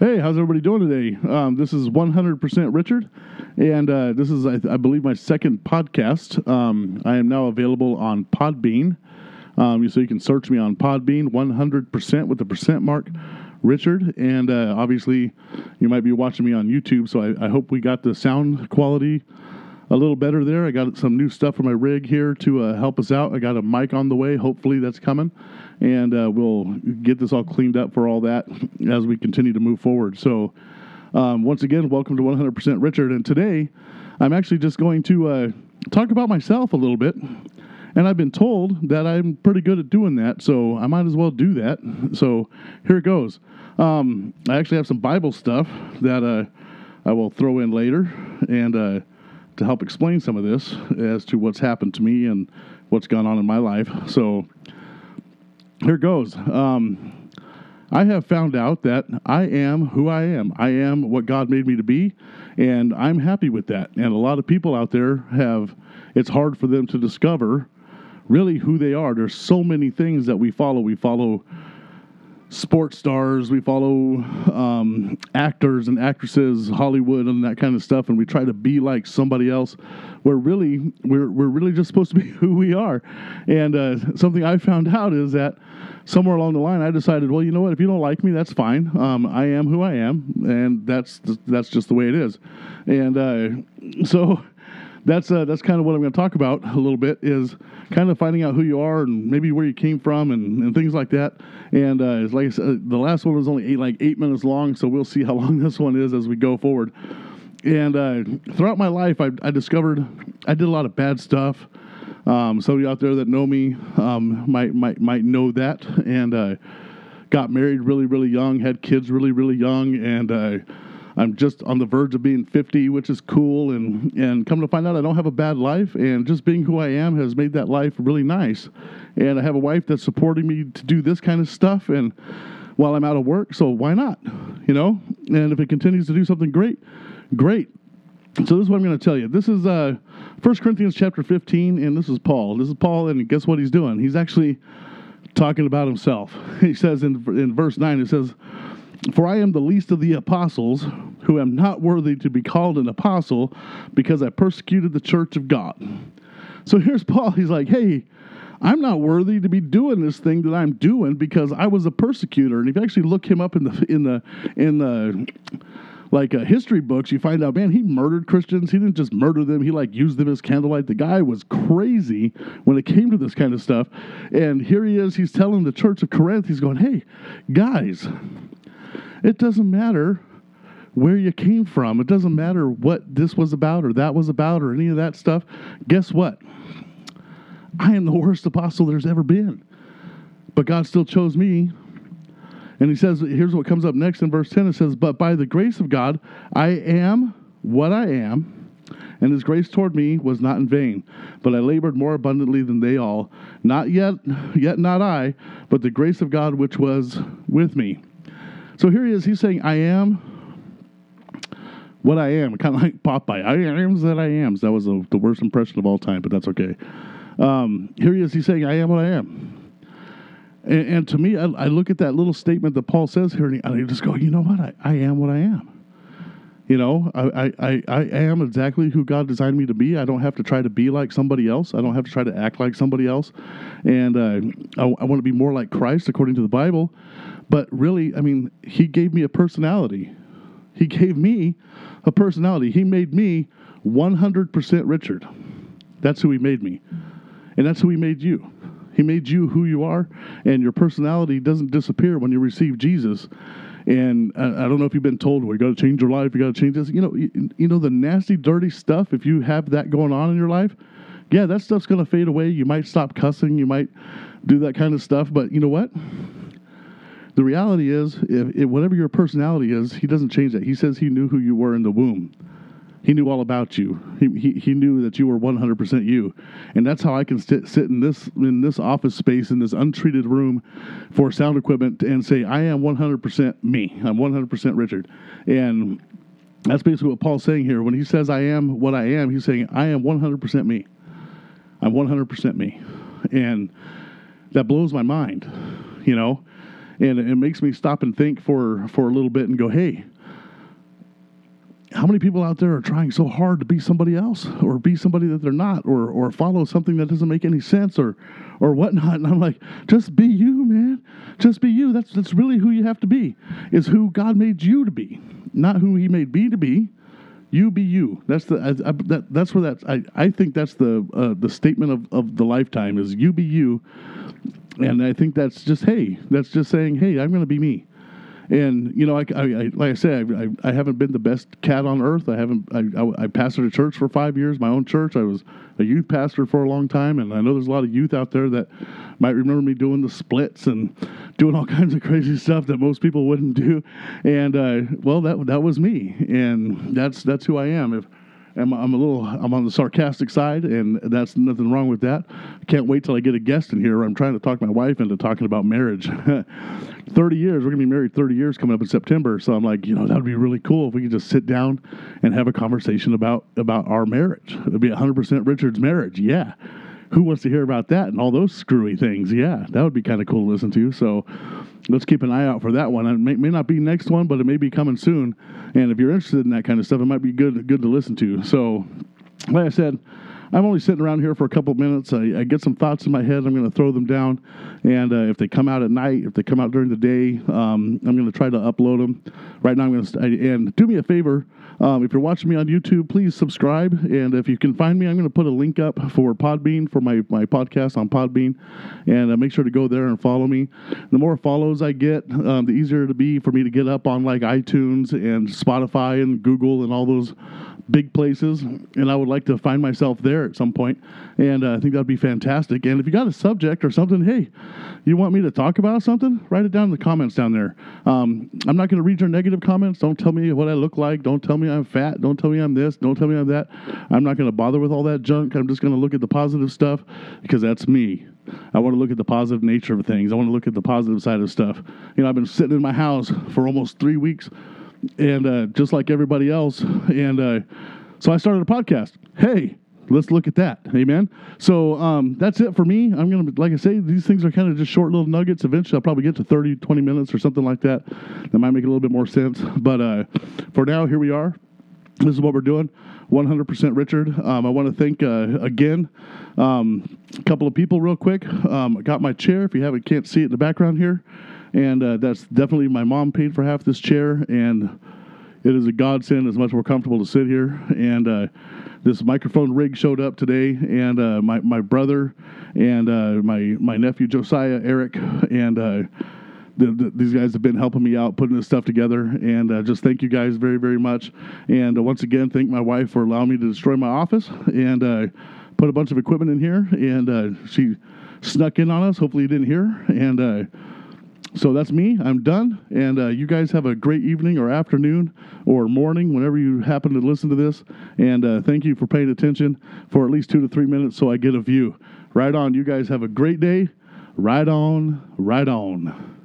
Hey, how's everybody doing today? Um, this is 100% Richard, and uh, this is, I, I, believe, my second podcast. Um, I am now available on Podbean, um, so you can search me on Podbean, 100% with the percent mark, Richard. And uh, obviously, you might be watching me on YouTube, so I, I hope we got the sound quality a little better there. I got some new stuff for my rig here to uh, help us out. I got a mic on the way. Hopefully, that's coming and uh, we'll get this all cleaned up for all that as we continue to move forward. So, um, once again, welcome to 100% Richard. And today, I'm actually just going to uh, talk about myself a little bit. And I've been told that I'm pretty good at doing that, so I might as well do that. So here it goes. Um, I actually have some Bible stuff that uh, I will throw in later, and uh, to help explain some of this as to what's happened to me and what's gone on in my life. So here goes. Um, I have found out that I am who I am. I am what God made me to be, and I'm happy with that. And a lot of people out there have, it's hard for them to discover really who they are. There's so many things that we follow. We follow sports stars, we follow um, actors and actresses, Hollywood, and that kind of stuff, and we try to be like somebody else. We're really we're we're really just supposed to be who we are. And uh, something I found out is that somewhere along the line, I decided, well, you know what? If you don't like me, that's fine. Um, I am who I am, and that's that's just the way it is. And uh, so that's uh, that's kind of what I'm going to talk about a little bit is kind of finding out who you are and maybe where you came from and, and things like that. And uh, like I said, the last one was only eight like eight minutes long, so we'll see how long this one is as we go forward. And uh, throughout my life, I, I, discovered I did a lot of bad stuff. Um, some of you out there that know me um, might might might know that. And uh, got married really really young, had kids really really young, and uh, I'm just on the verge of being 50, which is cool. And, and come to find out, I don't have a bad life. And just being who I am has made that life really nice. And I have a wife that's supporting me to do this kind of stuff. And while I'm out of work, so why not? You know? And if it continues to do something great, great. So this is what I'm going to tell you. This is uh, 1 Corinthians chapter 15, and this is Paul. This is Paul, and guess what he's doing? He's actually talking about himself. He says in, in verse 9, it says, for I am the least of the apostles, who am not worthy to be called an apostle, because I persecuted the church of God. So here's Paul. He's like, hey, I'm not worthy to be doing this thing that I'm doing because I was a persecutor. And if you actually look him up in the in the in the like uh, history books, you find out, man, he murdered Christians. He didn't just murder them; he like used them as candlelight. The guy was crazy when it came to this kind of stuff. And here he is. He's telling the church of Corinth, he's going, "Hey, guys, it doesn't matter where you came from. It doesn't matter what this was about or that was about or any of that stuff. Guess what? I am the worst apostle there's ever been. But God still chose me. And he says, here's what comes up next in verse 10 it says, But by the grace of God, I am what I am, and his grace toward me was not in vain. But I labored more abundantly than they all. Not yet, yet not I, but the grace of God which was with me. So here he is. He's saying, I am what I am. Kind of like Popeye. I am that I am. So that was a, the worst impression of all time, but that's okay. Um, here he is. He's saying, I am what I am. And, and to me, I, I, look at that little statement that Paul says here, and I just go, you know what? I, I am what I am. You know, I, I, I am exactly who God designed me to be. I don't have to try to be like somebody else. I don't have to try to act like somebody else. And uh, I, I want to be more like Christ according to the Bible. But really, I mean, he gave me a personality. He gave me a personality. He made me 100% Richard. That's who he made me. And that's who he made you. He made you who you are, and your personality doesn't disappear when you receive Jesus. And I, don't know if you've been told, well, you got to change your life, you got to change this. You know, you, you know the nasty, dirty stuff. If you have that going on in your life, yeah, that stuff's going to fade away. You might stop cussing, you might do that kind of stuff. But you know what? The reality is, if, if, whatever your personality is, he doesn't change that. He says he knew who you were in the womb. He knew all about you. He, he, he knew that you were 100% you. And that's how I can sit, sit in this in this office space in this untreated room for sound equipment and say I am 100% me. I'm 100% Richard. And that's basically what Paul's saying here. When he says I am what I am, he's saying I am 100% me. I'm 100% me. And that blows my mind, you know? And it makes me stop and think for for a little bit and go, hey. How many people out there are trying so hard to be somebody else, or be somebody that they're not, or or follow something that doesn't make any sense, or or whatnot? And I'm like, just be you, man. Just be you. That's that's really who you have to be. Is who God made you to be, not who He made me to be you be you. That's the I, I, that, that's where that's I, I think that's the uh, the statement of, of the lifetime is you be you, and I think that's just hey that's just saying hey I'm going to be me. And you know, I, I, I like I said, I, I, haven't been the best cat on earth. I haven't. I, I, I pastored a church for five years, my own church. I was a youth pastor for a long time, and I know there's a lot of youth out there that might remember me doing the splits and doing all kinds of crazy stuff that most people wouldn't do. And uh, well, that that was me, and that's that's who I am. If I'm, I'm a little I'm on the sarcastic side, and that's nothing wrong with that. I can't wait till I get a guest in here. I'm trying to talk my wife into talking about marriage. 30 years, we're gonna be married 30 years coming up in September. So I'm like, you know, that would be really cool if we could just sit down and have a conversation about about our marriage. It'd be 100% Richard's marriage. Yeah. Who wants to hear about that and all those screwy things? Yeah, that would be kind of cool to listen to. So let's keep an eye out for that one. It may, may, not be next one, but it may be coming soon. And if you're interested in that kind of stuff, it might be good good to listen to. So, like I said, I'm only sitting around here for a couple minutes. I, I, get some thoughts in my head. I'm going to throw them down, and uh, if they come out at night, if they come out during the day, um, I'm going to try to upload them. Right now, I'm going to and do me a favor. Um, if you're watching me on YouTube, please subscribe. And if you can find me, I'm going to put a link up for Podbean for my, my podcast on Podbean. And uh, make sure to go there and follow me. The more follows I get, um, the easier it'll be for me to get up on like iTunes and Spotify and Google and all those big places, and I would like to find myself there at some. And uh, I think that'd be fantastic. And if you got a subject or something, hey, you want me to talk about something? Write it down in the comments down there. Um, I'm not going to read your negative comments. Don't tell me what I look like. Don't tell me I'm fat. Don't tell me I'm this. Don't tell me I'm that. I'm not going to bother with all that junk. I'm just going to look at the positive stuff because that's me. I want to look at the positive nature of things. I want to look at the positive side of stuff. You know, I've been sitting in my house for almost three weeks and uh, just like everybody else. And uh, so I started a podcast. Hey, let's look at that. Amen. So um, that's it for me. I'm going to, like I say, these things are kind of just short little nuggets. Eventually, I'll probably get to 30, 20 minutes or something like that. That might make a little bit more sense. But uh, for now, here we are. This is what we're doing. 100% Richard. Um, I want to thank uh, again um, a couple of people real quick. Um, I got my chair. If you haven't, can't see it in the background here and uh, that's definitely my mom paid for half this chair, and it is a godsend. It's much more comfortable to sit here, and uh, this microphone rig showed up today, and uh, my my brother and uh, my my nephew Josiah Eric and. Uh, the, the, these guys have been helping me out putting this stuff together, and uh, just thank you guys very, very much. And once again, thank my wife for allowing me to destroy my office and put a bunch of equipment in here. And she snuck in on us. Hopefully, you didn't hear. And so that's me. I'm done. And uh, you guys have a great evening or afternoon or morning whenever you happen to listen to this. And uh, thank you for paying attention for at least two to three minutes so I get a view. Right on. You guys have a great day. Right on. Right on.